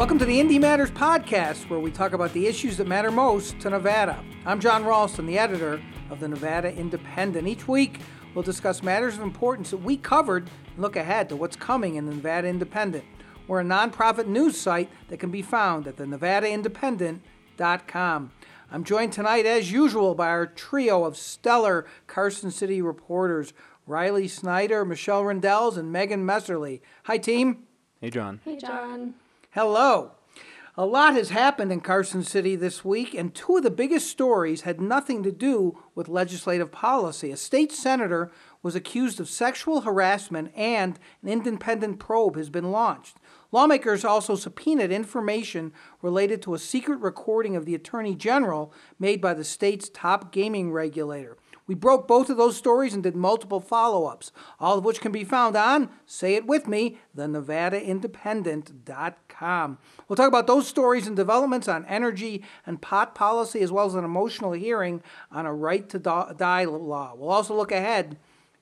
Welcome to the Indy Matters podcast, where we talk about the issues that matter most to Nevada. I'm Jon Ralston, the editor of the Nevada Independent. Each week, we'll discuss matters of importance that we covered and look ahead to what's coming in the Nevada Independent. We're a nonprofit news site that can be found at the nevadaindependent.com. I'm joined tonight, as usual, by our trio of stellar Carson City reporters Riley Snyder, Michelle Rindels, and Megan Messerly. Hi, team. Hey, John. Hey, John. Hello. A lot has happened in Carson City this week, and two of the biggest stories had nothing to do with legislative policy. A state senator was accused of sexual harassment, and an independent probe has been launched. Lawmakers also subpoenaed information related to a secret recording of the Attorney General made by the state's top gaming regulator. We broke both of those stories and did multiple follow ups, all of which can be found on, say it with me, the NevadaIndependent.com. We'll talk about those stories and developments on energy and pot policy, as well as an emotional hearing on a right to die law. We'll also look ahead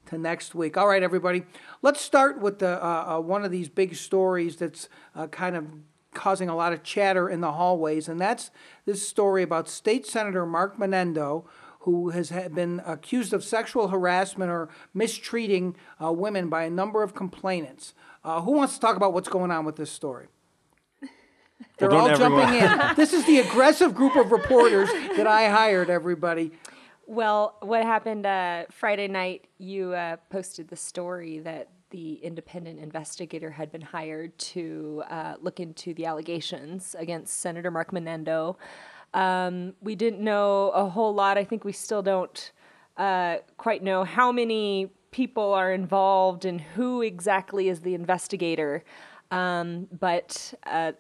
to next week. All right, everybody, let's start with the, uh, uh, one of these big stories that's uh, kind of causing a lot of chatter in the hallways, and that's this story about State Senator Mark Manendo who has been accused of sexual harassment or mistreating uh, women by a number of complainants. Uh, who wants to talk about what's going on with this story? They're well, all everyone... jumping in. this is the aggressive group of reporters that I hired, everybody. Well, what happened uh, Friday night, you uh, posted the story that the independent investigator had been hired to uh, look into the allegations against Senator Mark Manendo um, we didn't know a whole lot. I think we still don't uh, quite know how many people are involved and who exactly is the investigator. Um, but uh,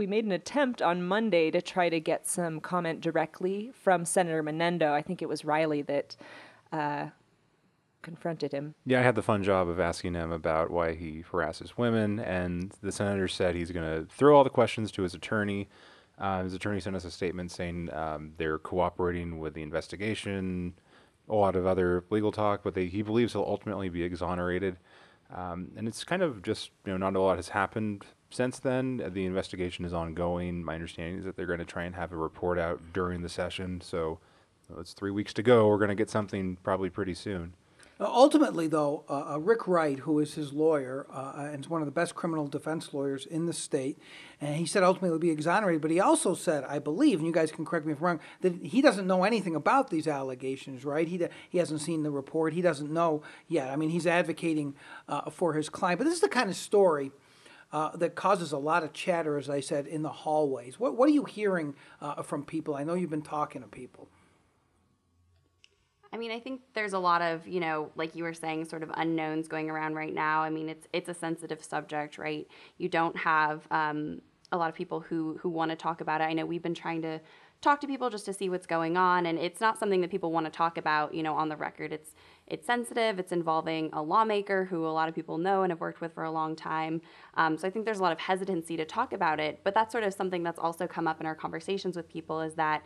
we made an attempt on Monday to try to get some comment directly from Senator Manendo. I think it was Riley that uh, confronted him. Yeah, I had the fun job of asking him about why he harasses women, and the senator said he's going to throw all the questions to his attorney. Uh, his attorney sent us a statement saying um, they're cooperating with the investigation, a lot of other legal talk, but they, he believes he'll ultimately be exonerated. Um, and it's kind of just, you know, not a lot has happened since then. The investigation is ongoing. My understanding is that they're going to try and have a report out during the session. So well, it's three weeks to go. We're going to get something probably pretty soon. Uh, ultimately, though, uh, uh, Rick Wright, who is his lawyer uh, and is one of the best criminal defense lawyers in the state, and he said ultimately he'll be exonerated. But he also said, I believe, and you guys can correct me if I'm wrong, that he doesn't know anything about these allegations, right? He, he hasn't seen the report. He doesn't know yet. I mean, he's advocating uh, for his client. But this is the kind of story. Uh, that causes a lot of chatter, as I said, in the hallways. What, what are you hearing uh, from people? I know you've been talking to people. I mean, I think there's a lot of, you know, like you were saying, sort of unknowns going around right now. I mean, it's it's a sensitive subject, right? You don't have um, a lot of people who who want to talk about it. I know we've been trying to talk to people just to see what's going on, and it's not something that people want to talk about, you know, on the record. It's it's sensitive. It's involving a lawmaker who a lot of people know and have worked with for a long time. Um, so I think there's a lot of hesitancy to talk about it. But that's sort of something that's also come up in our conversations with people is that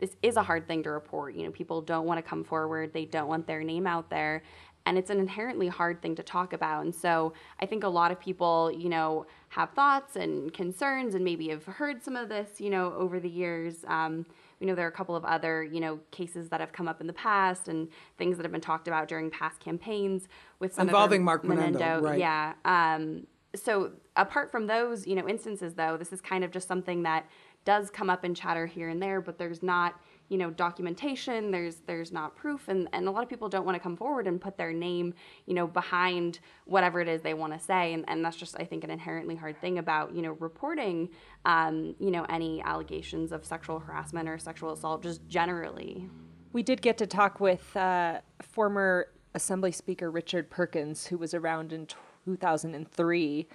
this is a hard thing to report. You know, people don't want to come forward, they don't want their name out there. And it's an inherently hard thing to talk about. And so I think a lot of people, you know, have thoughts and concerns and maybe have heard some of this, you know, over the years. Um, we know there are a couple of other, you know, cases that have come up in the past and things that have been talked about during past campaigns with Senator involving Mark Manendo, Manendo right? Yeah. Um, so apart from those, you know, instances, though, this is kind of just something that does come up in chatter here and there, but there's not you know documentation there's there's not proof and, and a lot of people don't want to come forward and put their name you know behind whatever it is they want to say and, and that's just i think an inherently hard thing about you know reporting um, you know any allegations of sexual harassment or sexual assault just generally we did get to talk with uh, former assembly speaker richard perkins who was around in 2003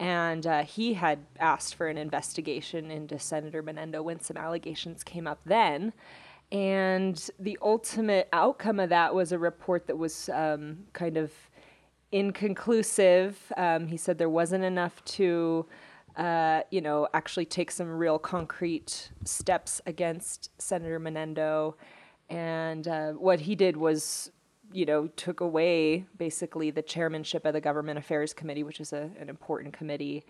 and uh, he had asked for an investigation into Senator Manendo when some allegations came up then. And the ultimate outcome of that was a report that was um, kind of inconclusive. Um, he said there wasn't enough to, uh, you know, actually take some real concrete steps against Senator Manendo. And uh, what he did was you know, took away basically the chairmanship of the Government Affairs Committee, which is a, an important committee.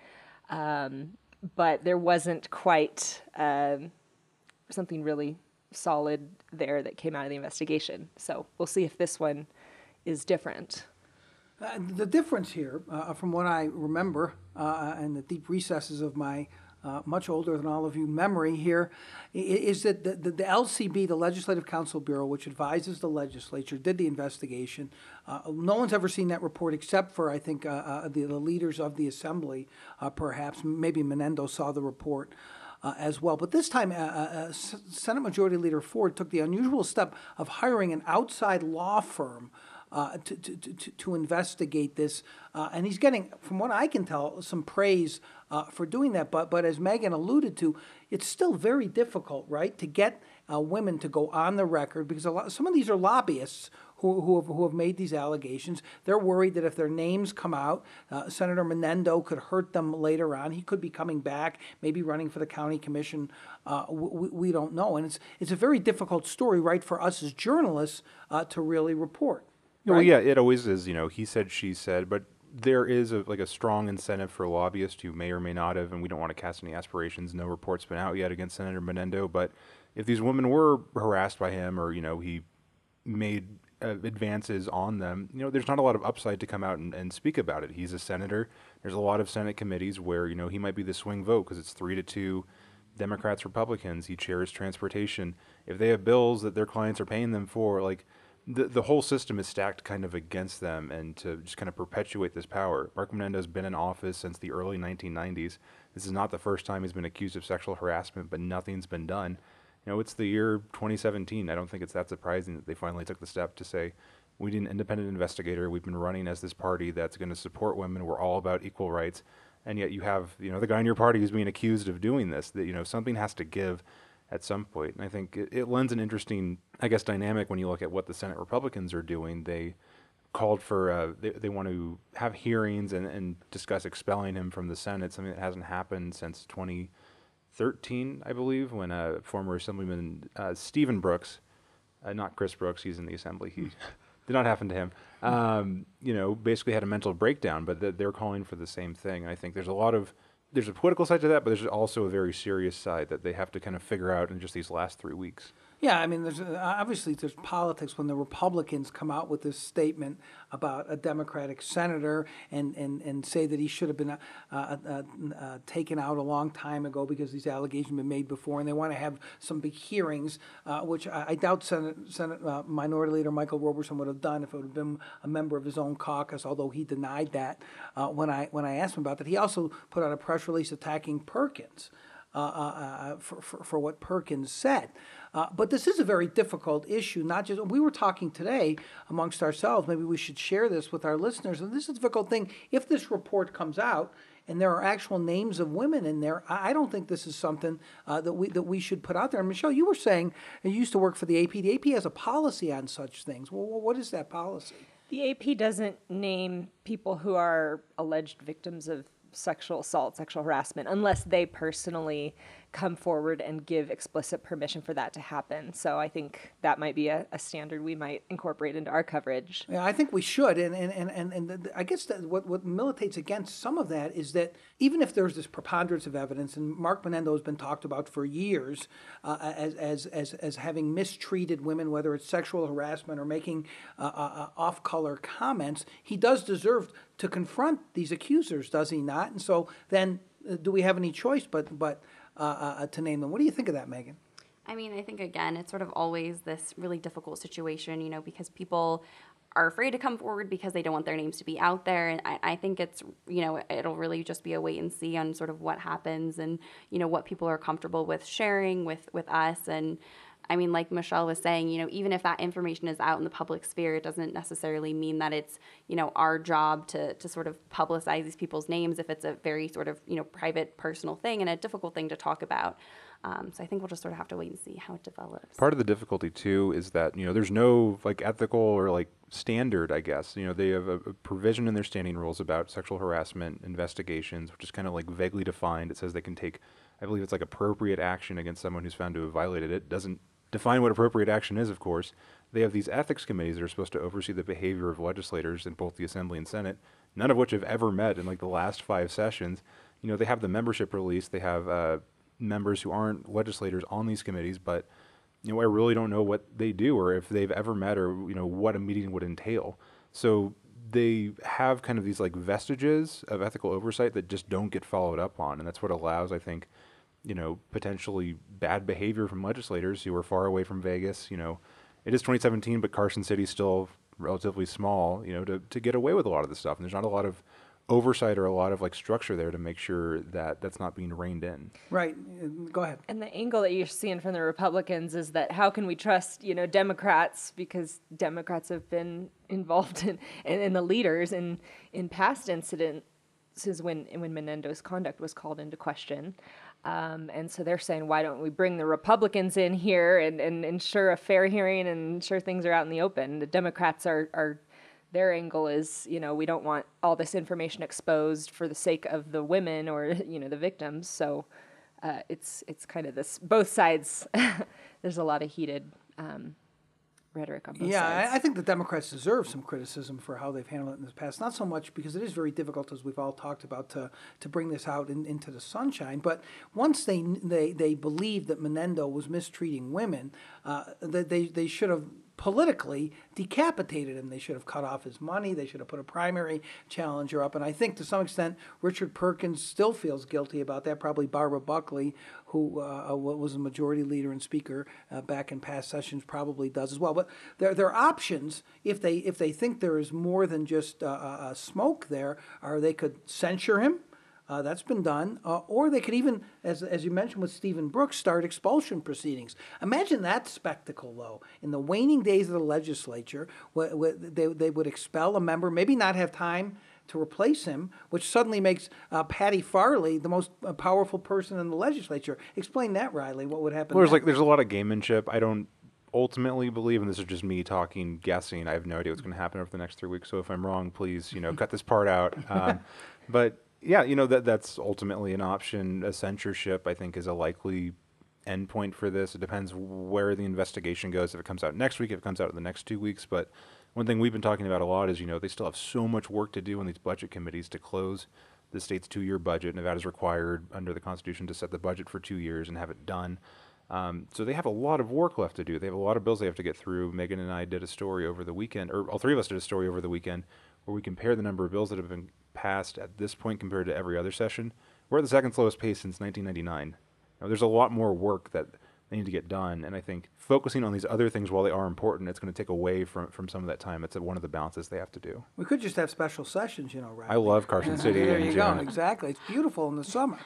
Um, but there wasn't quite um, something really solid there that came out of the investigation. So we'll see if this one is different. Uh, the difference here, uh, from what I remember uh, in the deep recesses of my uh, much older than all of you memory here, is that the, the, the LCB, the Legislative Council Bureau, which advises the legislature, did the investigation. Uh, no one's ever seen that report except for, I think, uh, the, the leaders of the assembly, perhaps. Maybe Manendo saw the report. Uh, as well. But this time, uh, uh, uh, Senate Majority Leader Ford took the unusual step of hiring an outside law firm uh, to, to, to, to investigate this. Uh, and he's getting, from what I can tell, some praise uh, for doing that. But, but as Megan alluded to, it's still very difficult, right, to get uh, women to go on the record because lot, some of these are lobbyists who, who, have, who have made these allegations. They're worried that if their names come out, uh, Senator Manendo could hurt them later on. He could be coming back, maybe running for the county commission. Uh, we, we don't know. And it's, it's a very difficult story, right, for us as journalists uh, to really report. Well, yeah, it always is. You know, he said, she said, but there is a, like a strong incentive for lobbyists who may or may not have, and we don't want to cast any aspirations. No report's been out yet against Senator Menendo, but if these women were harassed by him, or you know, he made uh, advances on them, you know, there's not a lot of upside to come out and, and speak about it. He's a senator. There's a lot of Senate committees where you know he might be the swing vote because it's three to two. Democrats, Republicans. He chairs transportation. If they have bills that their clients are paying them for, like the the whole system is stacked kind of against them, and to just kind of perpetuate this power. Mark Manendo has been in office since the early 1990s. This is not the first time he's been accused of sexual harassment, but nothing's been done. You know, it's the year 2017. I don't think it's that surprising that they finally took the step to say, we need an independent investigator. We've been running as this party that's going to support women. We're all about equal rights. And yet you have, you know, the guy in your party who's being accused of doing this. That, you know, something has to give at some point. And I think it, it lends an interesting, I guess, dynamic when you look at what the Senate Republicans are doing. They called for, uh, they, they want to have hearings and, and discuss expelling him from the Senate, something that hasn't happened since 2013, I believe, when uh, former Assemblyman uh, Steven Brooks, uh, not Chris Brooks, he's in the Assembly, he did not happen to him, um, you know, basically had a mental breakdown, but th- they're calling for the same thing. And I think there's a lot of, there's a political side to that, but there's also a very serious side that they have to kind of figure out in just these last three weeks. Yeah, I mean, there's uh, obviously there's politics when the Republicans come out with this statement about a Democratic senator and, and, and say that he should have been uh, uh, uh, uh, taken out a long time ago because these allegations have been made before, and they want to have some big hearings, uh, which I, I doubt Senate, Senate Minority Leader Michael Roberson would have done if it would have been a member of his own caucus, although he denied that when I when I asked him about that. He also put out a press release attacking Perkins for, for, for what Perkins said. Uh, but this is a very difficult issue. Not just we were talking today amongst ourselves. Maybe we should share this with our listeners. And this is a difficult thing. If this report comes out and there are actual names of women in there, I I don't think this is something uh, that we that we should put out there. And Michelle, you were saying you used to work for the AP. The AP has a policy on such things. Well, what is that policy? The AP doesn't name people who are alleged victims of sexual assault, sexual harassment, unless they personally come forward and give explicit permission for that to happen. So I think that might be a, a standard we might incorporate into our coverage. Yeah, I think we should, and and and and, and the, I guess that what what militates against some of that is that even if there's this preponderance of evidence, and Mark Manendo has been talked about for years uh, as as as as having mistreated women, whether it's sexual harassment or making uh, uh, off-color comments, he does deserve to confront these accusers, does he not? And so then, uh, do we have any choice but but uh, uh, to name them? What do you think of that, Megan? I mean, I think again, it's sort of always this really difficult situation, you know, because people are afraid to come forward because they don't want their names to be out there. And I, I think it's, you know, it'll really just be a wait and see on sort of what happens and, you know, what people are comfortable with sharing with, with us. And I mean, like Michelle was saying, you know, even if that information is out in the public sphere, it doesn't necessarily mean that it's, you know, our job to, to sort of publicize these people's names if it's a very sort of, you know, private, personal thing and a difficult thing to talk about. Um, so I think we'll just sort of have to wait and see how it develops. Part of the difficulty too is that you know there's no like ethical or like standard, I guess. You know they have a, a provision in their standing rules about sexual harassment investigations, which is kind of like vaguely defined. It says they can take, I believe it's like appropriate action against someone who's found to have violated it. Doesn't define what appropriate action is, of course. They have these ethics committees that are supposed to oversee the behavior of legislators in both the Assembly and Senate, none of which have ever met in like the last five sessions. you know, they have the membership release, they have uh, members who aren't legislators on these committees, but you know, I really don't know what they do or if they've ever met or you know what a meeting would entail. So they have kind of these like vestiges of ethical oversight that just don't get followed up on, and that's what allows, I think, you know, potentially bad behavior from legislators who are far away from Vegas. You know, it is 2017, but Carson City's still relatively small. You know, to to get away with a lot of this stuff, and there's not a lot of oversight or a lot of like structure there to make sure that that's not being reined in. Right, go ahead. And the angle that you're seeing from the Republicans is that how can we trust, you know, Democrats because Democrats have been involved in and, and the leaders in in past incidents when when Manendo's conduct was called into question. Um, and so they're saying, why don't we bring the Republicans in here and, and ensure a fair hearing and ensure things are out in the open? The Democrats are, are their angle is, you know, we don't want all this information exposed for the sake of the women or, you know, the victims. So uh, it's it's kind of this both sides. there's a lot of heated um, rhetoric on both yeah, sides. I, I think the Democrats deserve some criticism for how they've handled it in the past. Not so much because it is very difficult, as we've all talked about, to, to bring this out in, into the sunshine. But once they they they believed that Manendo was mistreating women, uh, that they they should have politically decapitated him. They should have cut off his money. They should have put a primary challenger up. And I think to some extent, Richard Perkins still feels guilty about that. Probably Barbara Buckley, who uh, was a majority leader and speaker uh, back in past sessions, probably does as well. But there are options if they if they think there is more than just uh, smoke there, or they could censure him. Uh, that's been done. Uh, or they could even, as, as you mentioned with Steven Brooks, start expulsion proceedings. Imagine that spectacle, though. In the waning days of the legislature, they, they would expel a member, maybe not have time to replace him, which suddenly makes uh, Patty Farley the most uh, powerful person in the legislature. Explain that, Riley. What would happen? Well, there's like there's a lot of gamemanship. I don't ultimately believe, and this is just me talking, guessing. I have no idea what's going to happen over the next three weeks. So if I'm wrong, please, you know, cut this part out. Um, but yeah, you know that that's ultimately an option. A censorship, I think, is a likely endpoint for this. It depends where the investigation goes. If it comes out next week, if it comes out in the next two weeks. But one thing we've been talking about a lot is, you know, they still have so much work to do in these budget committees to close the state's two-year budget. Nevada's required under the Constitution to set the budget for two years and have it done. Um, so they have a lot of work left to do. They have a lot of bills they have to get through. Megan and I did a story over the weekend, or all three of us did a story over the weekend, where we compare the number of bills that have been passed at this point compared to every other session. We're at the second slowest pace since 1999. Now, there's a lot more work that they need to get done. And I think focusing on these other things while they are important, it's going to take away from, from some of that time. It's one of the balances they have to do. We could just have special sessions, you know, right? I love Carson City. there you June. go. Exactly. It's beautiful in the summer.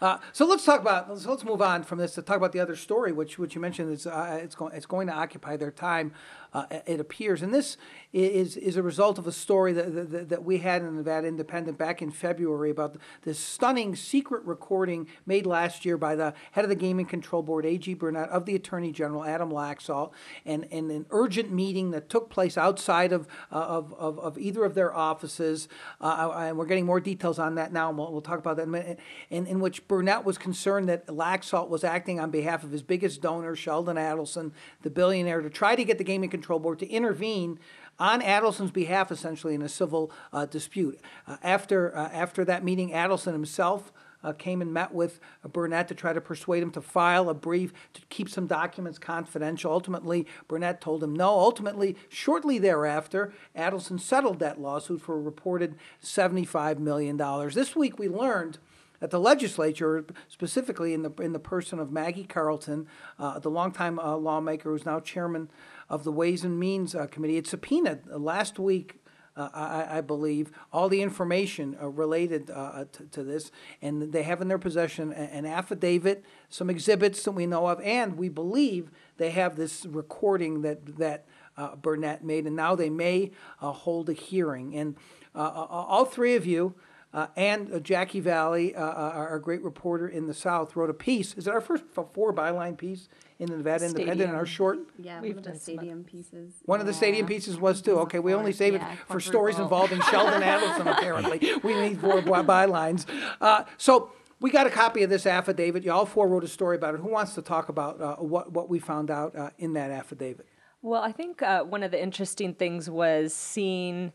Uh, so let's talk about. Let's, let's move on from this to talk about the other story, which which you mentioned is uh, it's going it's going to occupy their time. Uh, it appears, and this is is a result of a story that, that, that we had in the Nevada Independent back in February about this stunning secret recording made last year by the head of the Gaming Control Board, A.G. Burnett, of the Attorney General Adam Laxalt, and, and an urgent meeting that took place outside of uh, of, of, of either of their offices, uh, and we're getting more details on that now, and we'll, we'll talk about that in a minute. In, in which Burnett was concerned that Laxalt was acting on behalf of his biggest donor, Sheldon Adelson, the billionaire, to try to get the Gaming Control Board to intervene on Adelson's behalf, essentially in a civil uh, dispute. Uh, after uh, after that meeting, Adelson himself. Uh, came and met with Burnett to try to persuade him to file a brief to keep some documents confidential. Ultimately, Burnett told him no. Ultimately, shortly thereafter, Adelson settled that lawsuit for a reported $75 million. This week, we learned that the legislature, specifically in the in the person of Maggie Carlton, uh, the longtime uh, lawmaker who's now chairman of the Ways and Means uh, Committee, had subpoenaed uh, last week. Uh, I, I believe all the information uh, related to, to this, and they have in their possession a- an affidavit, some exhibits that we know of, and we believe they have this recording that that uh, Burnett made, and now they may uh, hold a hearing. And uh, all three of you. Uh, and uh, Jackie Valley, uh, uh, our our great reporter in the South, wrote a piece. Is it our first f- four byline piece in the Nevada Independent in our short? Yeah, We've one of the done some stadium pieces. One of the stadium pieces was too. Okay, we only Course, save it for stories quadruple. involving Sheldon Adelson, apparently. We need four by- bylines. Uh, so we got a copy of this affidavit. You all four wrote a story about it. Who wants to talk about uh, what, what we found out uh, in that affidavit? Well, I think uh, one of the interesting things was seeing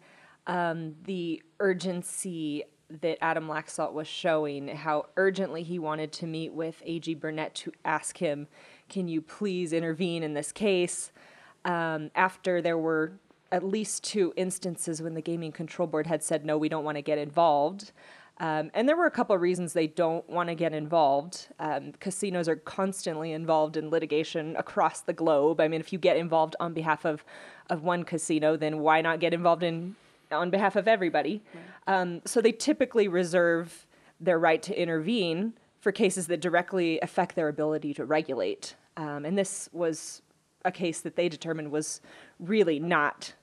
um, the urgency that Adam Laxalt was showing how urgently he wanted to meet with AG Burnett to ask him, can you please intervene in this case? Um, after there were at least two instances when the Gaming Control Board had said, no, we don't want to get involved. Um, and there were a couple of reasons they don't want to get involved. Um, casinos are constantly involved in litigation across the globe. I mean, if you get involved on behalf of, of one casino, then why not get involved in on behalf of everybody? Um, so they typically reserve their right to intervene for cases that directly affect their ability to regulate. Um, and this was a case that they determined was really not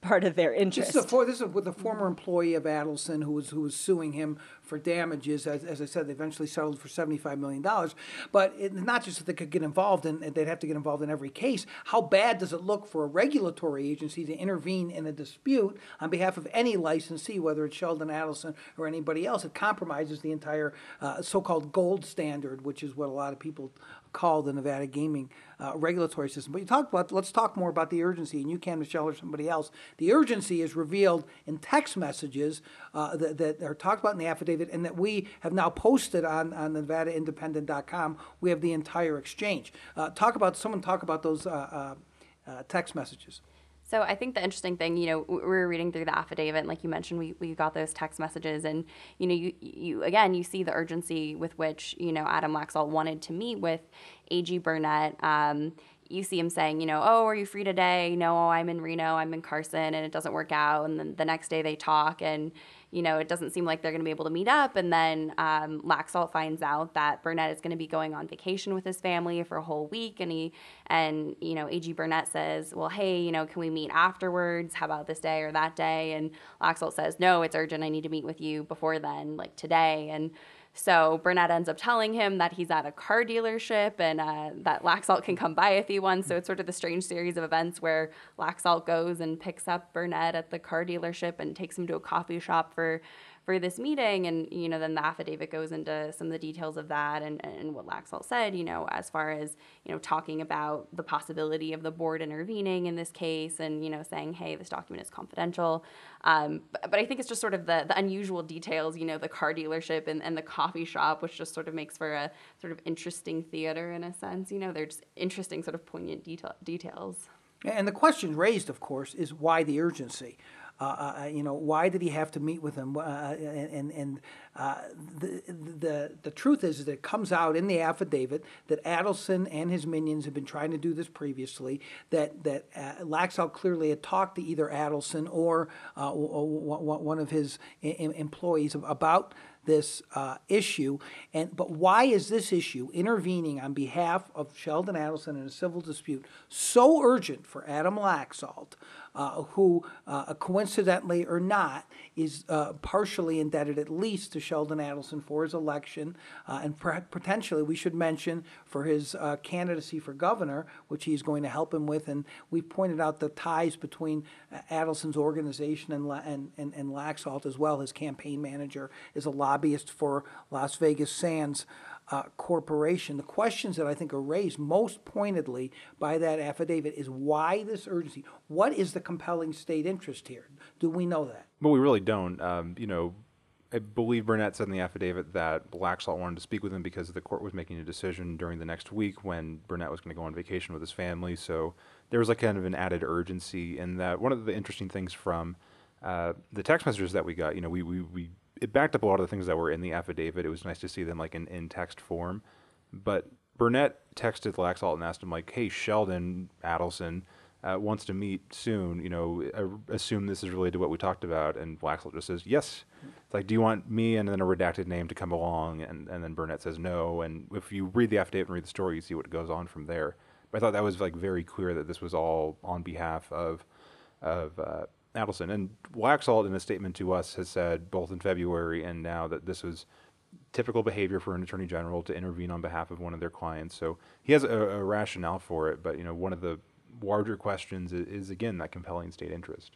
part of their This interest. is, a, for- this is with a former employee of Adelson who was who was suing him for damages. As, as I said, they eventually settled for seventy five million dollars. But it's not just that they could get involved in; they'd have to get involved in every case. How bad does it look for a regulatory agency to intervene in a dispute on behalf of any licensee, whether it's Sheldon Adelson or anybody else? It compromises the entire uh, so-called gold standard, which is what a lot of people call the Nevada gaming uh, regulatory system. But you talked about, let's talk more about the urgency, and you can, Michelle, or somebody else. The urgency is revealed in text messages uh, that, that are talked about in the affidavit and that we have now posted on, on NevadaIndependent.com. We have the entire exchange. Uh, talk about, someone talk about those uh, uh, uh, text messages. So I think the interesting thing, you know, we were reading through the affidavit, and like you mentioned, we, we got those text messages, and you know, you you again, you see the urgency with which you know Adam Laxalt wanted to meet with AG Burnett. Um, you see him saying, you know, oh, are you free today? No, I'm in Reno, I'm in Carson, and it doesn't work out. And then the next day they talk, and you know, it doesn't seem like they're going to be able to meet up. And then um, Laxalt finds out that Burnett is going to be going on vacation with his family for a whole week, and he and you know, AG Burnett says, well, hey, you know, can we meet afterwards? How about this day or that day? And Laxalt says, no, it's urgent. I need to meet with you before then, like today. And so Burnett ends up telling him that he's at a car dealership and uh, that Laxalt can come by if he wants. So it's sort of the strange series of events where Laxalt goes and picks up Burnett at the car dealership and takes him to a coffee shop for for this meeting. And you know, then the affidavit goes into some of the details of that and, and what Laxalt said. You know, as far as you know, talking about the possibility of the board intervening in this case and you know, saying, hey, this document is confidential. Um, but, but I think it's just sort of the, the unusual details, you know, the car dealership and, and the coffee shop, which just sort of makes for a sort of interesting theater in a sense. You know, they're just interesting, sort of poignant detail, details. And the question raised, of course, is why the urgency? Uh, uh, you know, why did he have to meet with him? Uh, and and uh, the, the the truth is that it comes out in the affidavit that Adelson and his minions have been trying to do this previously. That that uh, Laxalt clearly had talked to either Adelson or uh, one of his employees about this uh, issue. And but why is this issue intervening on behalf of Sheldon Adelson in a civil dispute so urgent for Adam Laxalt, uh, who uh, coincidentally or not is uh, partially indebted at least to Sheldon Adelson for his election, uh, and potentially we should mention for his uh, candidacy for governor, which he's going to help him with. And we've pointed out the ties between uh, Adelson's organization and, and, and, and Laxalt as well. His campaign manager is a lobbyist for Las Vegas Sands. Uh, corporation. The questions that I think are raised most pointedly by that affidavit is why this urgency? What is the compelling state interest here? Do we know that? Well, we really don't. Um, you know, I believe Burnett said in the affidavit that Laxalt wanted to speak with him because the court was making a decision during the next week when Burnett was going to go on vacation with his family. So there was like kind of an added urgency in that. One of the interesting things from uh, the text messages that we got, you know, we, we, we it backed up a lot of the things that were in the affidavit. It was nice to see them like in, in text form. But Burnett texted Laxalt and asked him like, "Hey, Sheldon Adelson uh, wants to meet soon. You know, uh, assume this is related to what we talked about." And Laxalt just says, "Yes." It's like, "Do you want me and then a redacted name to come along?" And and then Burnett says no. And if you read the affidavit and read the story, you see what goes on from there. But I thought that was like very clear that this was all on behalf of of uh, Adelson. And Laxalt, in a statement to us, has said both in February and now that this was typical behavior for an attorney general to intervene on behalf of one of their clients. So he has a, a rationale for it. But you know, one of the larger questions is, is again that compelling state interest.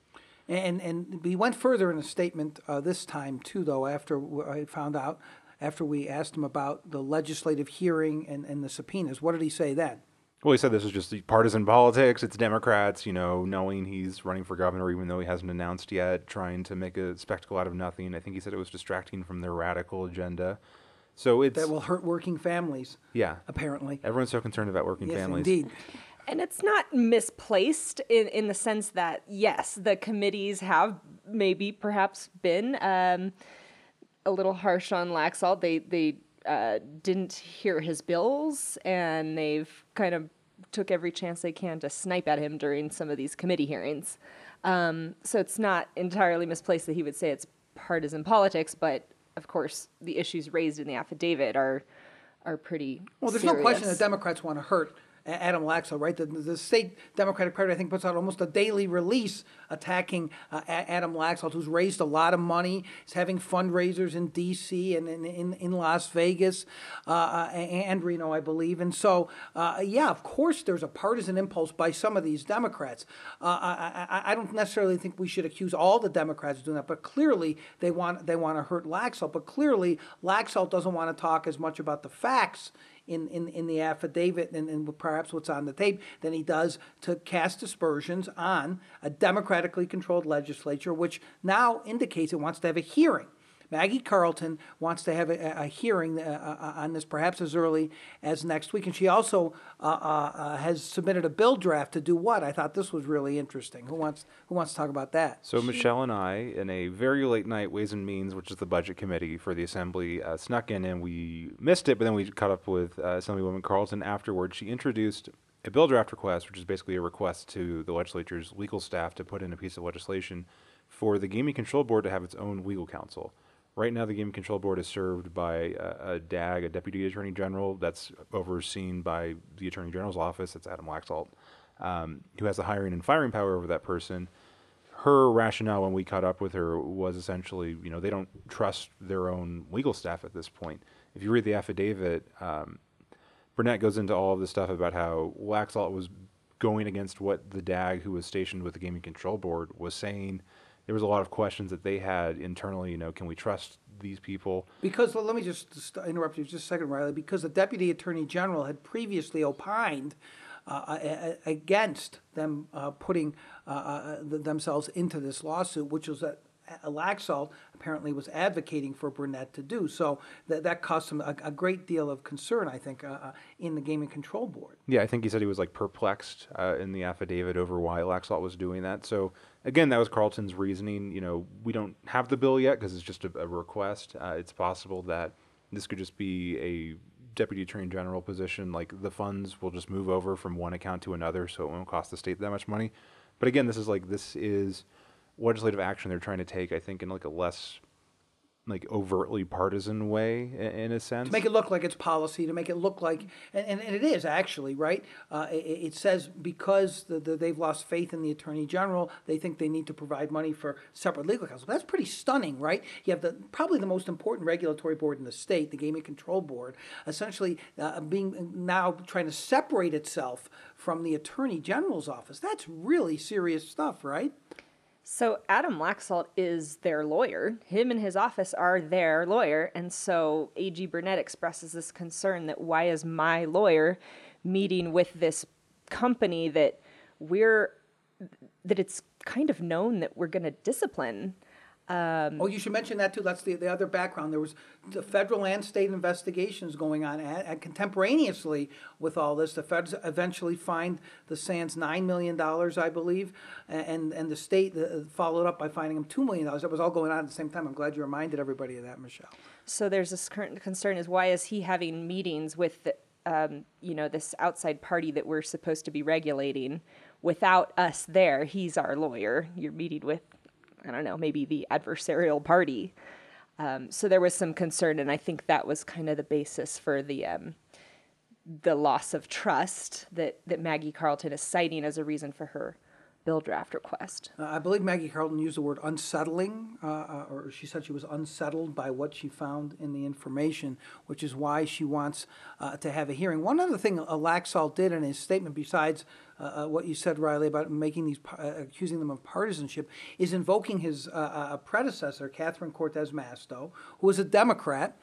And and we went further in a statement uh, this time too, though. After I found out, after we asked him about the legislative hearing and, and the subpoenas, what did he say then? Well, he said this is just partisan politics. It's Democrats, you know, knowing he's running for governor, even though he hasn't announced yet, trying to make a spectacle out of nothing. I think he said it was distracting from their radical agenda. So it's That will hurt working families, yeah. apparently. Everyone's so concerned about working Yes, families. indeed. And it's not misplaced in, in the sense that, yes, the committees have maybe perhaps been um, a little harsh on Laxalt. They, they uh, didn't hear his bills and they've kind of took every chance they can to snipe at him during some of these committee hearings. Um, so it's not entirely misplaced that he would say it's partisan politics, but of course, the issues raised in the affidavit are are pretty Well, there's no question that. Democrats want to hurt Adam Laxalt, right? The, the state Democratic Party, I think, puts out almost a daily release attacking uh, Adam Laxalt, who's raised a lot of money, is having fundraisers in D.C. and in, in, in Las Vegas uh, uh, and Reno, I believe. And so, uh, yeah, of course, there's a partisan impulse by some of these Democrats. Uh, I, I, I don't necessarily think we should accuse all the Democrats of doing that, but clearly they want they want to hurt Laxalt. But clearly, Laxalt doesn't want to talk as much about the facts in, in, in the affidavit and, and perhaps what's on the tape than he does to cast aspersions on a democratically controlled legislature, which now indicates it wants to have a hearing. Maggie Carlton wants to have a, a hearing uh, uh, on this perhaps as early as next week. And she also uh, uh, uh, has submitted a bill draft to do what? I thought this was really interesting. Who wants, who wants to talk about that? So Michelle and I, in a very late night Ways and Means, which is the budget committee for the assembly, uh, snuck in and we missed it. But then we caught up with uh, Assemblywoman Carlton afterwards. She introduced a bill draft request, which is basically a request to the legislature's legal staff to put in a piece of legislation for the Gaming Control Board to have its own legal counsel. Right now, the Gaming Control Board is served by a, a DAG, a Deputy Attorney General, that's overseen by the Attorney General's office. That's Adam Laxalt, um, who has the hiring and firing power over that person her rationale when we caught up with her was essentially, you know, they don't trust their own legal staff at this point. If you read the affidavit, um, Burnett goes into all of this stuff about how Laxalt was going against what the DAG, who was stationed with the Gaming Control Board, was saying. There was a lot of questions that they had internally. You know, can we trust these people? Because, well, let me just st- interrupt you just a second, Riley, because the Deputy Attorney General had previously opined uh, a- against them uh, putting uh, uh, th- themselves into this lawsuit, which was that Laxalt apparently was advocating for Burnett to do. So that, that caused him a, a great deal of concern, I think, uh, uh, in the Gaming Control Board. Yeah, I think he said he was like perplexed uh, in the affidavit over why Laxalt was doing that. So again, that was Carlton's reasoning. You know, we don't have the bill yet because it's just a, a request. Uh, it's possible that this could just be a deputy attorney general position. Like the funds will just move over from one account to another, so it won't cost the state that much money. But again, this is like this is legislative action they're trying to take. I think in like a less like overtly partisan way in a sense. to make it look like it's policy, to make it look like, and, and, and it is actually, right? Uh, it, it says because the, the, they've lost faith in the Attorney General, they think they need to provide money for separate legal counsel. That's pretty stunning, right? You have the probably the most important regulatory board in the state, the Gaming Control Board, essentially uh, being now trying to separate itself from the Attorney General's office. That's really serious stuff, right? So Adam Laxalt is their lawyer. Him and his office are their lawyer, and so AG Burnett expresses this concern that why is my lawyer meeting with this company that we're that it's kind of known that we're going to discipline. Oh, you should mention that too. That's the, the other background. There was the federal and state investigations going on, and, and contemporaneously with all this, the feds eventually fined the Sands nine million dollars, I believe, and and the state uh, followed up by finding them two million dollars. That was all going on at the same time. I'm glad you reminded everybody of that, Michelle. So there's this current concern is why is he having meetings with the, um, you know this outside party that we're supposed to be regulating without us there? He's our lawyer. You're meeting with I don't know maybe the adversarial party. Um, so there was some concern, and I think that was kind of the basis for the um, the loss of trust that that Maggie Carlton is citing as a reason for her bill draft request. Uh, I believe Maggie Carlton used the word unsettling, uh, uh, or she said she was unsettled by what she found in the information, which is why she wants uh, to have a hearing. One other thing Laxalt did in his statement, besides uh, uh, what you said, Riley, about making these, accusing them of partisanship, is invoking his predecessor, Catherine Cortez Masto, who was a Democrat.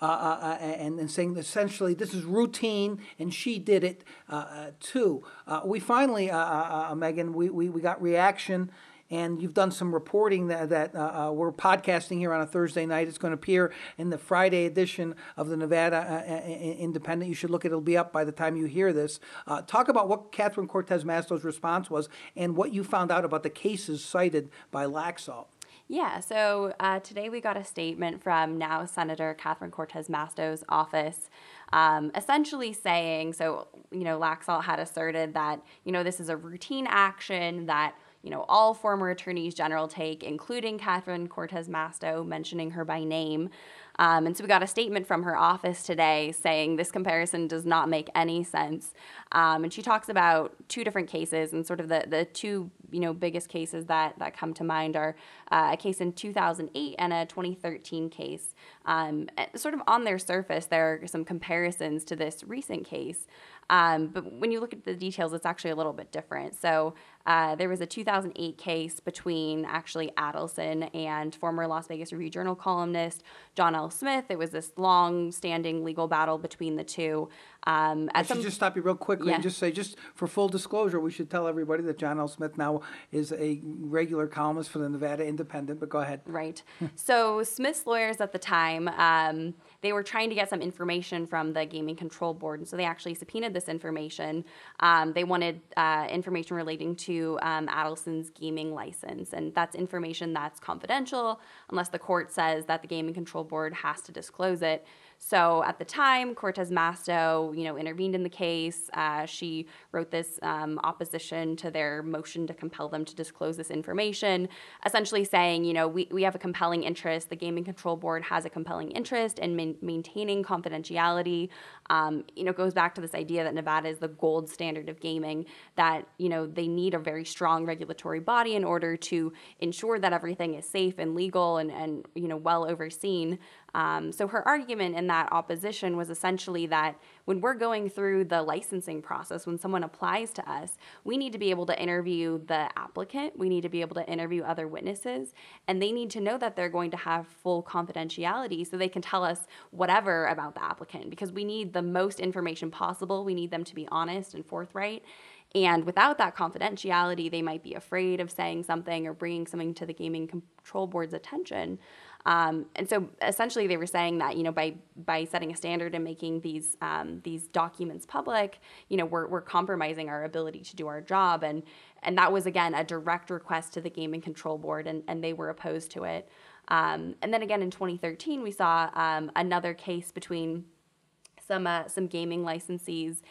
Uh, uh, and, and saying essentially this is routine and she did it uh, uh, too. Uh, we finally, uh, uh, uh, Megan, we, we, we got reaction. And you've done some reporting that, that uh, uh, we're podcasting here on a Thursday night. It's going to appear in the Friday edition of the Nevada uh, uh, Independent. You should look at it. It'll be up by the time you hear this. Uh, talk about what Catherine Cortez Masto's response was and what you found out about the cases cited by Laxalt. Yeah, so uh, today we got a statement from now Senator Catherine Cortez Masto's office, um, essentially saying, so, you know, Laxalt had asserted that, you know, this is a routine action that you know, all former attorneys general take, including Catherine Cortez Masto, mentioning her by name. Um, and so we got a statement from her office today saying this comparison does not make any sense. Um, and she talks about two different cases, and sort of the, the two you know biggest cases that that come to mind are uh, a case in 2008 and a 2013 case. Um, sort of on their surface, there are some comparisons to this recent case. Um, but when you look at the details, it's actually a little bit different. So uh, there was a 2008 case between actually Adelson and former Las Vegas Review Journal columnist John L. Smith. It was this long-standing legal battle between the two. Um, I should just stop you real quickly Yeah. and just say, just for full disclosure, we should tell everybody that John L. Smith now is a regular columnist for the Nevada Independent. But go ahead. Right. so Smith's lawyers at the time, um, they were trying to get some information from the Gaming Control Board, and so they actually subpoenaed this information. Um, they wanted uh, information relating to um, Adelson's gaming license, and that's information that's confidential unless the court says that the Gaming Control Board has to disclose it. So at the time, Cortez Masto, you know, intervened in the case. Uh, she wrote this um, opposition to their motion to compel them to disclose this information, essentially saying, you know, we, we have a compelling interest. The Gaming Control Board has a compelling interest in maintaining confidentiality. Um, you know, goes back to this idea that Nevada is the gold standard of gaming. That you know they need a very strong regulatory body in order to ensure that everything is safe and legal and and you know well overseen. Um, so her argument in that opposition was essentially that when we're going through the licensing process, when someone applies to us, we need to be able to interview the applicant, we need to be able to interview other witnesses, and they need to know that they're going to have full confidentiality so they can tell us whatever about the applicant because we need the most information possible. We need them to be honest and forthright. And without that confidentiality, they might be afraid of saying something or bringing something to the Gaming Control Board's attention. Um, and so essentially, they were saying that you know by by setting a standard and making these um, these documents public, you know we're, we're compromising our ability to do our job. And and that was again a direct request to the Gaming Control Board, and, and they were opposed to it. Um, and then again in 2013, we saw um, another case between some uh, some gaming licensees